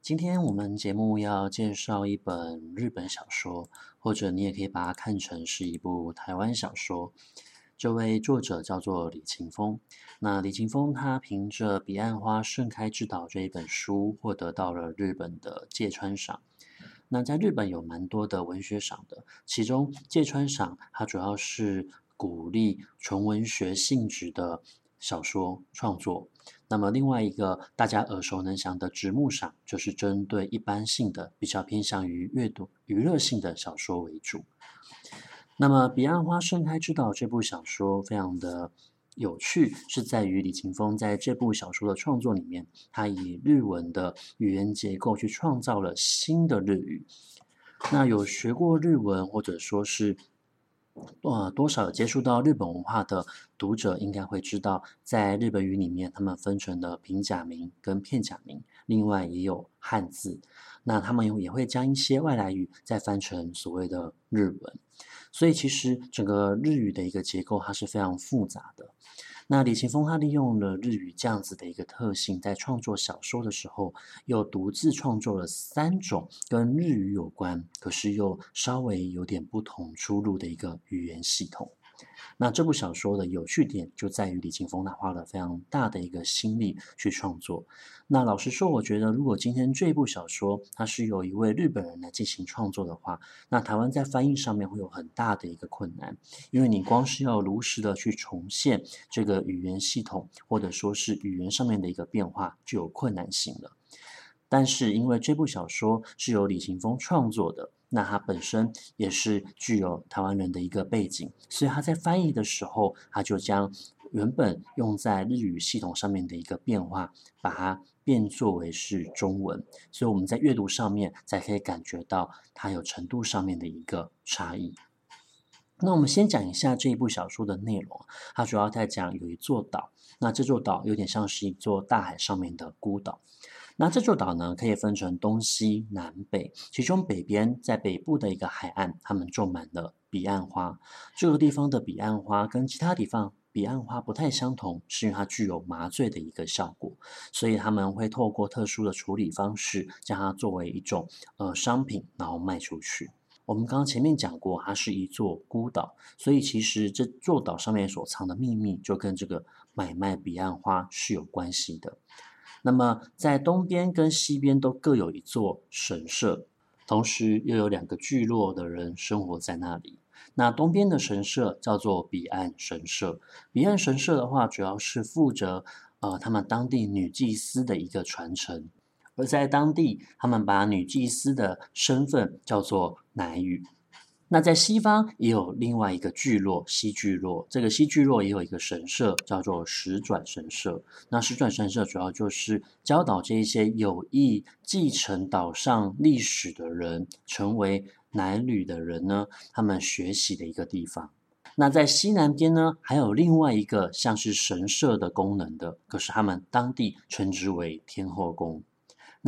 今天我们节目要介绍一本日本小说，或者你也可以把它看成是一部台湾小说。这位作者叫做李勤峰。那李勤峰他凭着《彼岸花盛开之岛》这一本书，获得到了日本的芥川赏。那在日本有蛮多的文学赏的，其中芥川赏它主要是鼓励纯文学性质的小说创作。那么另外一个大家耳熟能详的直木赏，就是针对一般性的、比较偏向于阅读娱乐性的小说为主。那么《彼岸花盛开之岛》这部小说非常的有趣，是在于李琴峰在这部小说的创作里面，他以日文的语言结构去创造了新的日语。那有学过日文，或者说是。呃，多少接触到日本文化的读者应该会知道，在日本语里面，他们分成了平假名跟片假名，另外也有汉字。那他们也会将一些外来语再翻成所谓的日文。所以，其实整个日语的一个结构，它是非常复杂的。那李奇峰他利用了日语这样子的一个特性，在创作小说的时候，又独自创作了三种跟日语有关，可是又稍微有点不同出入的一个语言系统。那这部小说的有趣点就在于李琴峰他花了非常大的一个心力去创作。那老实说，我觉得如果今天这部小说它是由一位日本人来进行创作的话，那台湾在翻译上面会有很大的一个困难，因为你光是要如实的去重现这个语言系统，或者说是语言上面的一个变化，就有困难性了。但是因为这部小说是由李琴峰创作的。那他本身也是具有台湾人的一个背景，所以他在翻译的时候，他就将原本用在日语系统上面的一个变化，把它变作为是中文，所以我们在阅读上面才可以感觉到它有程度上面的一个差异。那我们先讲一下这一部小说的内容，它主要在讲有一座岛，那这座岛有点像是一座大海上面的孤岛。那这座岛呢，可以分成东西南北，其中北边在北部的一个海岸，他们种满了彼岸花。这个地方的彼岸花跟其他地方彼岸花不太相同，是因为它具有麻醉的一个效果，所以他们会透过特殊的处理方式，将它作为一种呃商品，然后卖出去。我们刚刚前面讲过，它是一座孤岛，所以其实这座岛上面所藏的秘密，就跟这个买卖彼岸花是有关系的。那么，在东边跟西边都各有一座神社，同时又有两个聚落的人生活在那里。那东边的神社叫做彼岸神社，彼岸神社的话，主要是负责呃他们当地女祭司的一个传承，而在当地，他们把女祭司的身份叫做乃语。那在西方也有另外一个聚落，西聚落。这个西聚落也有一个神社，叫做十转神社。那十转神社主要就是教导这一些有意继承岛上历史的人，成为乃旅的人呢，他们学习的一个地方。那在西南边呢，还有另外一个像是神社的功能的，可是他们当地称之为天后宫。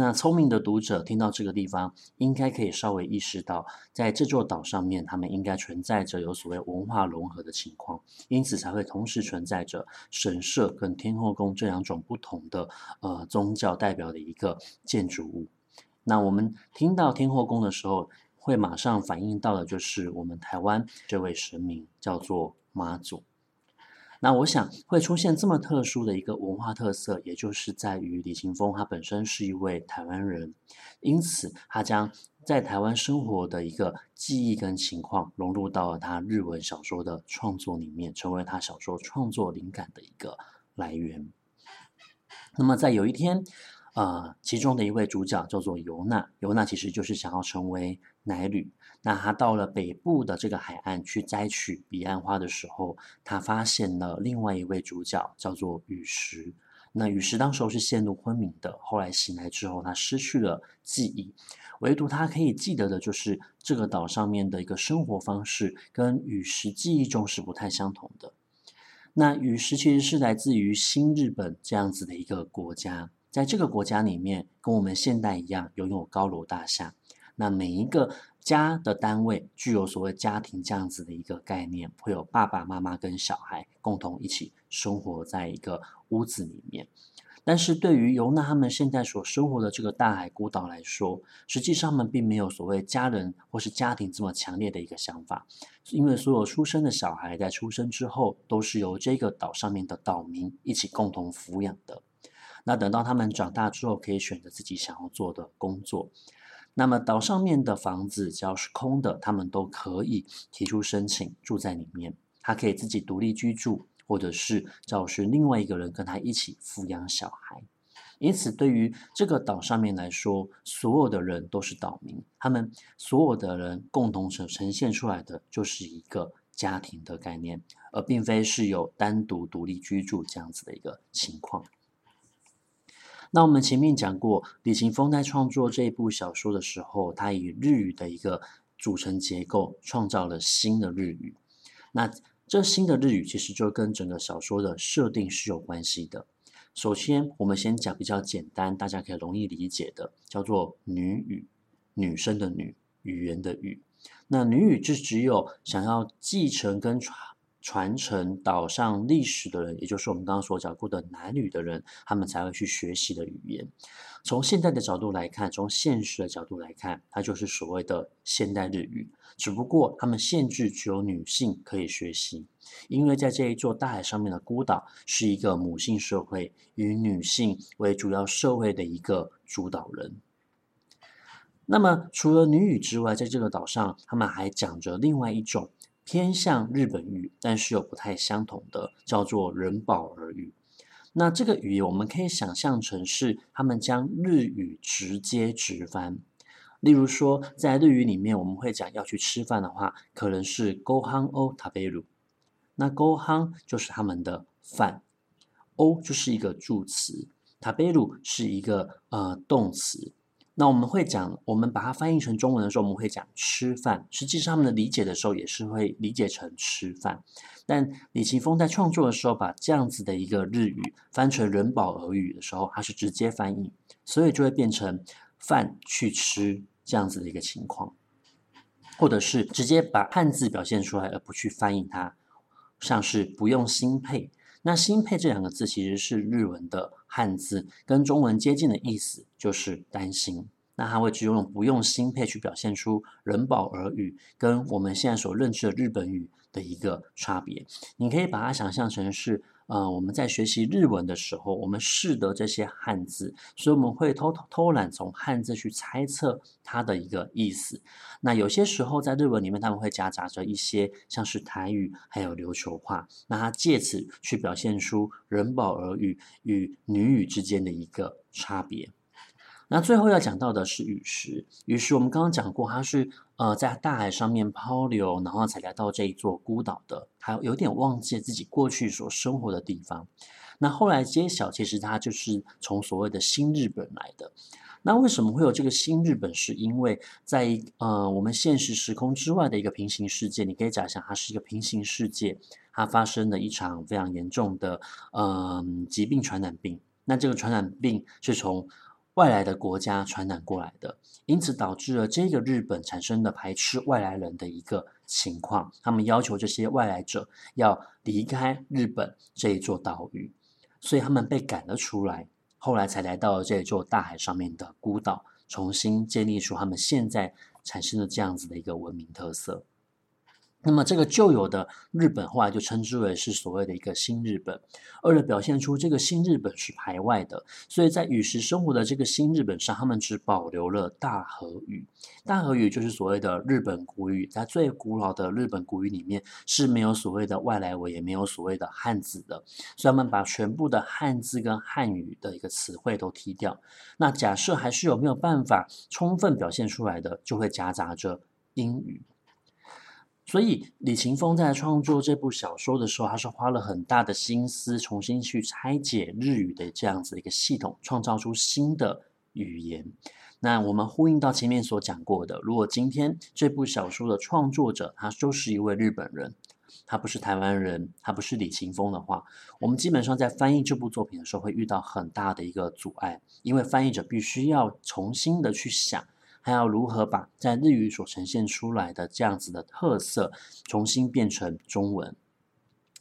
那聪明的读者听到这个地方，应该可以稍微意识到，在这座岛上面，他们应该存在着有所谓文化融合的情况，因此才会同时存在着神社跟天后宫这两种不同的呃宗教代表的一个建筑物。那我们听到天后宫的时候，会马上反映到的就是我们台湾这位神明叫做妈祖。那我想会出现这么特殊的一个文化特色，也就是在于李琴峰他本身是一位台湾人，因此他将在台湾生活的一个记忆跟情况融入到了他日文小说的创作里面，成为他小说创作灵感的一个来源。那么在有一天，呃，其中的一位主角叫做尤娜，尤娜其实就是想要成为奶旅。那他到了北部的这个海岸去摘取彼岸花的时候，他发现了另外一位主角叫做雨石。那雨石当时候是陷入昏迷的，后来醒来之后，他失去了记忆。唯独他可以记得的就是这个岛上面的一个生活方式，跟雨石记忆中是不太相同的。那雨石其实是来自于新日本这样子的一个国家，在这个国家里面，跟我们现代一样，拥有高楼大厦。那每一个家的单位具有所谓家庭这样子的一个概念，会有爸爸妈妈跟小孩共同一起生活在一个屋子里面。但是对于尤娜他们现在所生活的这个大海孤岛来说，实际上他们并没有所谓家人或是家庭这么强烈的一个想法，因为所有出生的小孩在出生之后，都是由这个岛上面的岛民一起共同抚养的。那等到他们长大之后，可以选择自己想要做的工作。那么岛上面的房子只要是空的，他们都可以提出申请住在里面，他可以自己独立居住。或者是找寻另外一个人跟他一起抚养小孩，因此对于这个岛上面来说，所有的人都是岛民，他们所有的人共同呈呈现出来的就是一个家庭的概念，而并非是有单独独立居住这样子的一个情况。那我们前面讲过，李勤峰在创作这一部小说的时候，他以日语的一个组成结构创造了新的日语，那。这新的日语其实就跟整个小说的设定是有关系的。首先，我们先讲比较简单，大家可以容易理解的，叫做女语，女生的女，语言的语。那女语就只有想要继承跟传。传承岛上历史的人，也就是我们刚刚所讲过的男女的人，他们才会去学习的语言。从现在的角度来看，从现实的角度来看，它就是所谓的现代日语。只不过他们限制只有女性可以学习，因为在这一座大海上面的孤岛是一个母性社会，以女性为主要社会的一个主导人。那么除了女语之外，在这个岛上，他们还讲着另外一种。偏向日本语，但是又不太相同的，叫做人保儿语。那这个语言我们可以想象成是他们将日语直接直翻。例如说，在日语里面，我们会讲要去吃饭的话，可能是ご饭を食べる。那ご饭就是他们的饭，を就是一个助词，食べる是一个呃动词。 那我们会讲，我们把它翻译成中文的时候，我们会讲吃饭。实际上，他们的理解的时候也是会理解成吃饭。但李奇峰在创作的时候，把这样子的一个日语翻成人保俄语的时候，它是直接翻译，所以就会变成饭去吃这样子的一个情况，或者是直接把汉字表现出来，而不去翻译它，像是不用心配。那“心配”这两个字其实是日文的汉字，跟中文接近的意思就是担心。那它会只用“不用心配”去表现出人保俄语跟我们现在所认知的日本语的一个差别。你可以把它想象成是。呃，我们在学习日文的时候，我们识得这些汉字，所以我们会偷偷偷懒从汉字去猜测它的一个意思。那有些时候在日文里面，他们会夹杂着一些像是台语还有琉球话，那他借此去表现出人保儿语与女语之间的一个差别。那最后要讲到的是与时，与时我们刚刚讲过，它是呃在大海上面漂流，然后才来到这一座孤岛的，还有点忘记自己过去所生活的地方。那后来揭晓，其实它就是从所谓的新日本来的。那为什么会有这个新日本？是因为在呃我们现实时空之外的一个平行世界，你可以假想它是一个平行世界，它发生了一场非常严重的呃疾病传染病。那这个传染病是从外来的国家传染过来的，因此导致了这个日本产生的排斥外来人的一个情况。他们要求这些外来者要离开日本这一座岛屿，所以他们被赶了出来。后来才来到了这座大海上面的孤岛，重新建立出他们现在产生的这样子的一个文明特色。那么这个旧有的日本，后来就称之为是所谓的一个新日本。为了表现出这个新日本是排外的，所以在与时生活的这个新日本上，他们只保留了大和语。大和语就是所谓的日本古语，在最古老的日本古语里面是没有所谓的外来文，也没有所谓的汉字的。所以他们把全部的汉字跟汉语的一个词汇都踢掉。那假设还是有没有办法充分表现出来的，就会夹杂着英语。所以李勤峰在创作这部小说的时候，他是花了很大的心思，重新去拆解日语的这样子一个系统，创造出新的语言。那我们呼应到前面所讲过的，如果今天这部小说的创作者他就是一位日本人，他不是台湾人，他不是李勤峰的话，我们基本上在翻译这部作品的时候会遇到很大的一个阻碍，因为翻译者必须要重新的去想，还要如何把在日语所呈现出来的这样子的特色重新变成中文。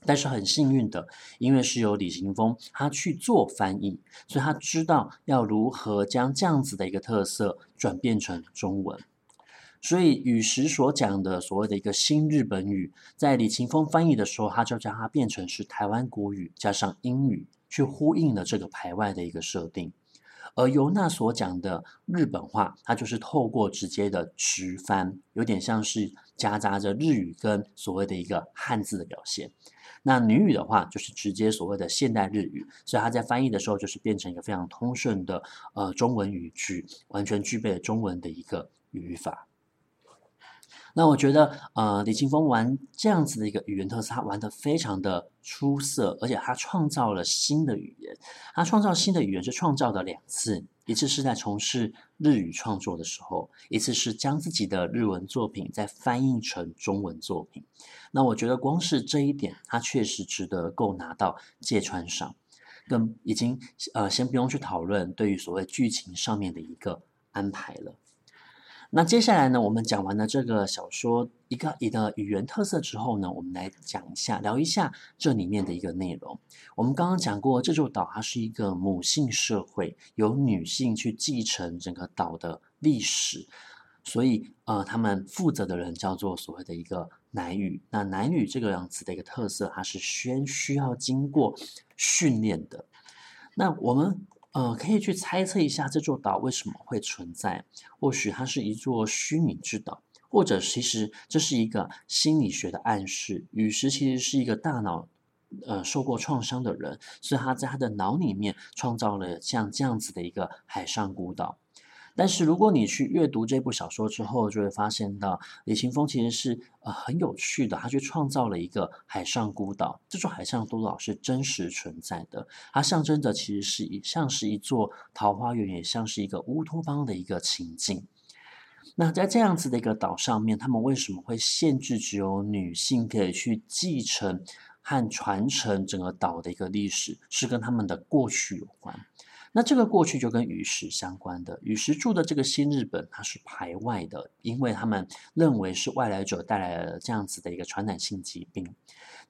但是很幸运的，因为是由李行峰他去做翻译，所以他知道要如何将这样子的一个特色转变成中文。所以宇石所讲的所谓的一个新日本语，在李琴峰翻译的时候，他就将它变成是台湾国语加上英语，去呼应了这个排外的一个设定。而尤娜所讲的日本话，它就是透过直接的直翻，有点像是夹杂着日语跟所谓的一个汉字的表现。那女语的话，就是直接所谓的现代日语，所以它在翻译的时候，就是变成一个非常通顺的呃中文语句，完全具备了中文的一个语法。那我觉得，呃，李青峰玩这样子的一个语言特色，他玩的非常的出色，而且他创造了新的语言。他创造新的语言是创造了两次，一次是在从事日语创作的时候，一次是将自己的日文作品再翻译成中文作品。那我觉得光是这一点，他确实值得够拿到芥川赏，更已经呃，先不用去讨论对于所谓剧情上面的一个安排了。那接下来呢，我们讲完了这个小说一个一个语言特色之后呢，我们来讲一下，聊一下这里面的一个内容。我们刚刚讲过，这座岛它是一个母性社会，由女性去继承整个岛的历史，所以呃，他们负责的人叫做所谓的一个男语。那男语这个样子的一个特色，它是先需要经过训练的。那我们。呃，可以去猜测一下这座岛为什么会存在？或许它是一座虚拟之岛，或者其实这是一个心理学的暗示。雨石其实是一个大脑呃受过创伤的人，所以他在他的脑里面创造了像这样子的一个海上孤岛。但是如果你去阅读这部小说之后，就会发现到李琴峰其实是呃很有趣的，他去创造了一个海上孤岛。这座海上孤岛是真实存在的，它象征着其实是一像是一座桃花源，也像是一个乌托邦的一个情境。那在这样子的一个岛上面，他们为什么会限制只有女性可以去继承和传承整个岛的一个历史？是跟他们的过去有关。那这个过去就跟宇石相关的，宇石住的这个新日本，它是排外的，因为他们认为是外来者带来了这样子的一个传染性疾病。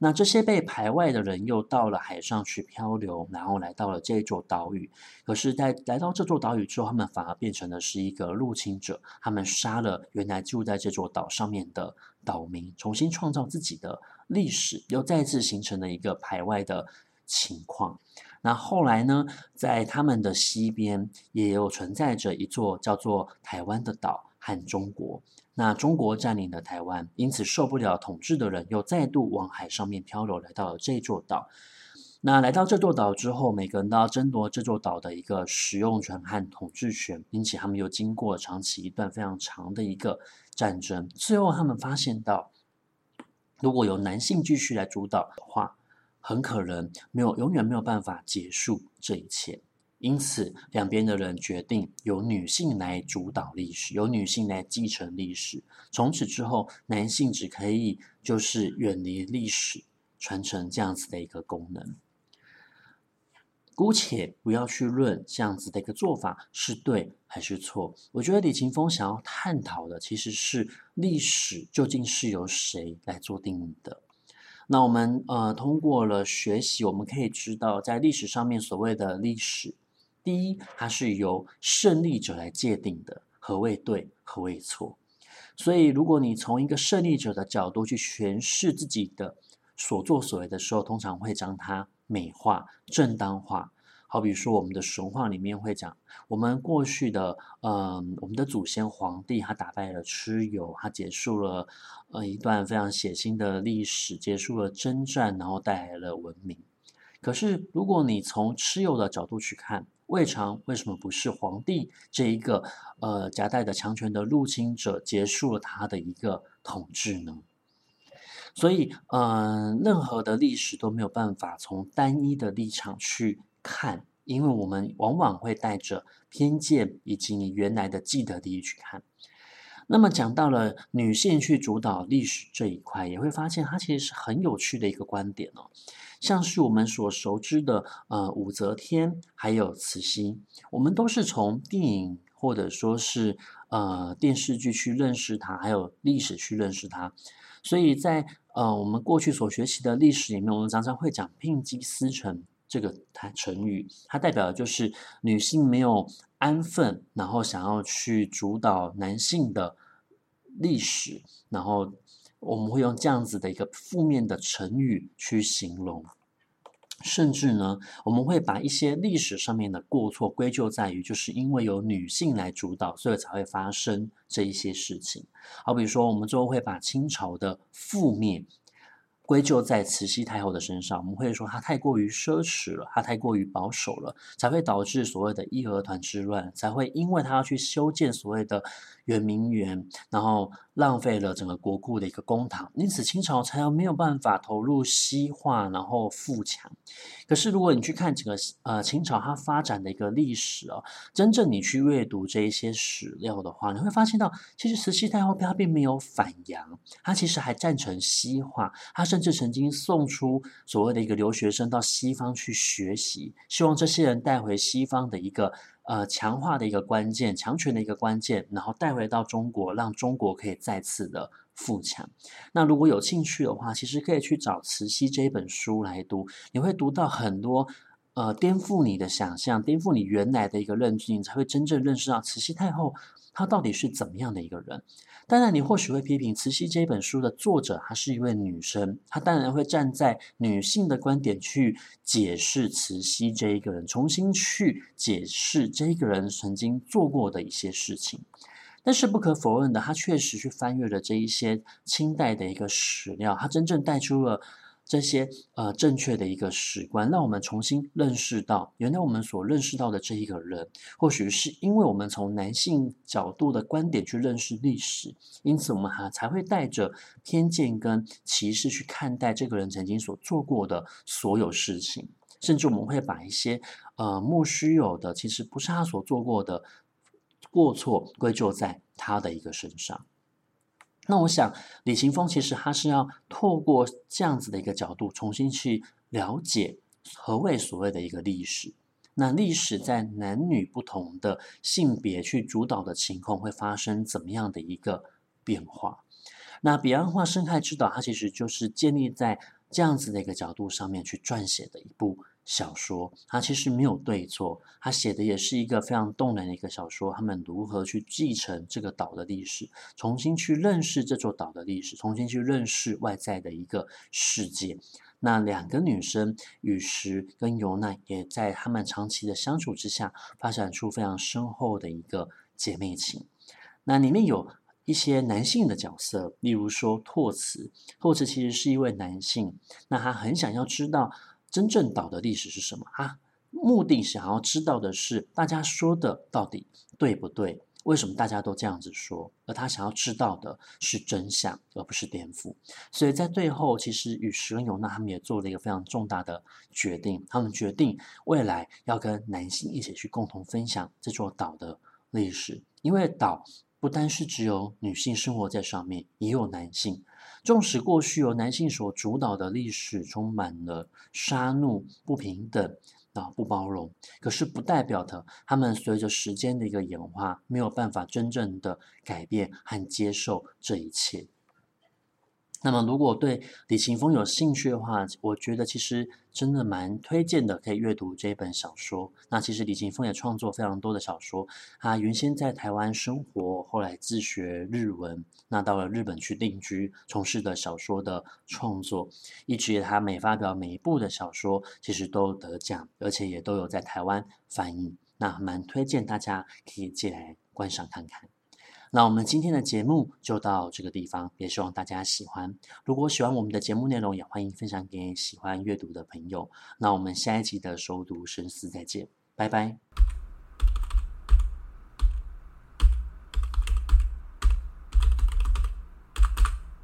那这些被排外的人又到了海上去漂流，然后来到了这座岛屿。可是，在来到这座岛屿之后，他们反而变成的是一个入侵者，他们杀了原来住在这座岛上面的岛民，重新创造自己的历史，又再次形成了一个排外的情况。那后来呢，在他们的西边也有存在着一座叫做台湾的岛和中国。那中国占领了台湾，因此受不了统治的人又再度往海上面漂流，来到了这座岛。那来到这座岛之后，每个人都要争夺这座岛的一个使用权和统治权，并且他们又经过长期一段非常长的一个战争。最后，他们发现到，如果由男性继续来主导的话，很可能没有永远没有办法结束这一切，因此两边的人决定由女性来主导历史，由女性来继承历史。从此之后，男性只可以就是远离历史，传承这样子的一个功能。姑且不要去论这样子的一个做法是对还是错，我觉得李琴峰想要探讨的其实是历史究竟是由谁来做定义的。那我们呃通过了学习，我们可以知道，在历史上面所谓的历史，第一，它是由胜利者来界定的，何谓对，何谓错。所以，如果你从一个胜利者的角度去诠释自己的所作所为的时候，通常会将它美化、正当化。好比说，我们的神话里面会讲，我们过去的，嗯、我们的祖先皇帝，他打败了蚩尤，他结束了，呃，一段非常血腥的历史，结束了征战，然后带来了文明。可是，如果你从蚩尤的角度去看，未尝为什么不是皇帝这一个，呃，夹带的强权的入侵者结束了他的一个统治呢？所以，嗯、任何的历史都没有办法从单一的立场去。看，因为我们往往会带着偏见以及你原来的既得利益去看。那么讲到了女性去主导历史这一块，也会发现它其实是很有趣的一个观点哦。像是我们所熟知的呃武则天，还有慈禧，我们都是从电影或者说是呃电视剧去认识它，还有历史去认识它。所以在呃我们过去所学习的历史里面，我们常常会讲“牝鸡司晨”这个它成语，它代表的就是女性没有安分，然后想要去主导男性的历史，然后我们会用这样子的一个负面的成语去形容，甚至呢，我们会把一些历史上面的过错归咎在于，就是因为有女性来主导，所以才会发生这一些事情。好，比如说，我们最后会把清朝的覆灭。归咎在慈禧太后的身上，我们会说她太过于奢侈了，她太过于保守了，才会导致所谓的义和团之乱，才会因为她要去修建所谓的圆明园，然后浪费了整个国库的一个公帑，因此清朝才要没有办法投入西化，然后富强。可是如果你去看整个呃清朝它发展的一个历史哦，真正你去阅读这一些史料的话，你会发现到其实慈禧太后她并没有反洋，她其实还赞成西化，她甚甚至曾经送出所谓的一个留学生到西方去学习，希望这些人带回西方的一个呃强化的一个关键、强权的一个关键，然后带回到中国，让中国可以再次的。富强，那如果有兴趣的话，其实可以去找《慈溪》这一本书来读，你会读到很多呃颠覆你的想象、颠覆你原来的一个认知，你才会真正认识到慈禧太后她到底是怎么样的一个人。当然，你或许会批评《慈禧》这本书的作者，她是一位女生，她当然会站在女性的观点去解释慈禧这一个人，重新去解释这一个人曾经做过的一些事情。但是不可否认的，她确实去翻阅了这一些清代的一个史料，她真正带出了这些呃正确的一个史观，让我们重新认识到，原来我们所认识到的这一个人，或许是因为我们从男性角度的观点去认识历史，因此我们还才会带着偏见跟歧视去看待这个人曾经所做过的所有事情，甚至我们会把一些呃莫须有的，其实不是他所做过的。过错归咎在他的一个身上，那我想李行峰其实他是要透过这样子的一个角度，重新去了解何谓所谓的一个历史。那历史在男女不同的性别去主导的情况会发生怎么样的一个变化？那彼岸花生态之岛，它其实就是建立在这样子的一个角度上面去撰写的一部。小说，它其实没有对错，他写的也是一个非常动人的一个小说。他们如何去继承这个岛的历史，重新去认识这座岛的历史，重新去认识外在的一个世界。那两个女生雨石跟尤奈，也在他们长期的相处之下，发展出非常深厚的一个姐妹情。那里面有一些男性的角色，例如说拓慈，拓慈其实是一位男性，那他很想要知道。真正岛的历史是什么啊？目的想要知道的是大家说的到底对不对？为什么大家都这样子说？而他想要知道的是真相，而不是颠覆。所以在最后，其实与石跟尤娜他们也做了一个非常重大的决定，他们决定未来要跟男性一起去共同分享这座岛的历史，因为岛不单是只有女性生活在上面，也有男性。纵使过去由男性所主导的历史充满了杀戮、不平等啊、不包容，可是不代表的，他们随着时间的一个演化，没有办法真正的改变和接受这一切。那么，如果对李琴峰有兴趣的话，我觉得其实真的蛮推荐的，可以阅读这一本小说。那其实李琴峰也创作非常多的小说，他原先在台湾生活，后来自学日文，那到了日本去定居，从事的小说的创作，一直他每发表每一部的小说，其实都得奖，而且也都有在台湾翻译。那蛮推荐大家可以借来观赏看看。那我们今天的节目就到这个地方，也希望大家喜欢。如果喜欢我们的节目内容，也欢迎分享给喜欢阅读的朋友。那我们下一集的熟读深思再见，拜拜。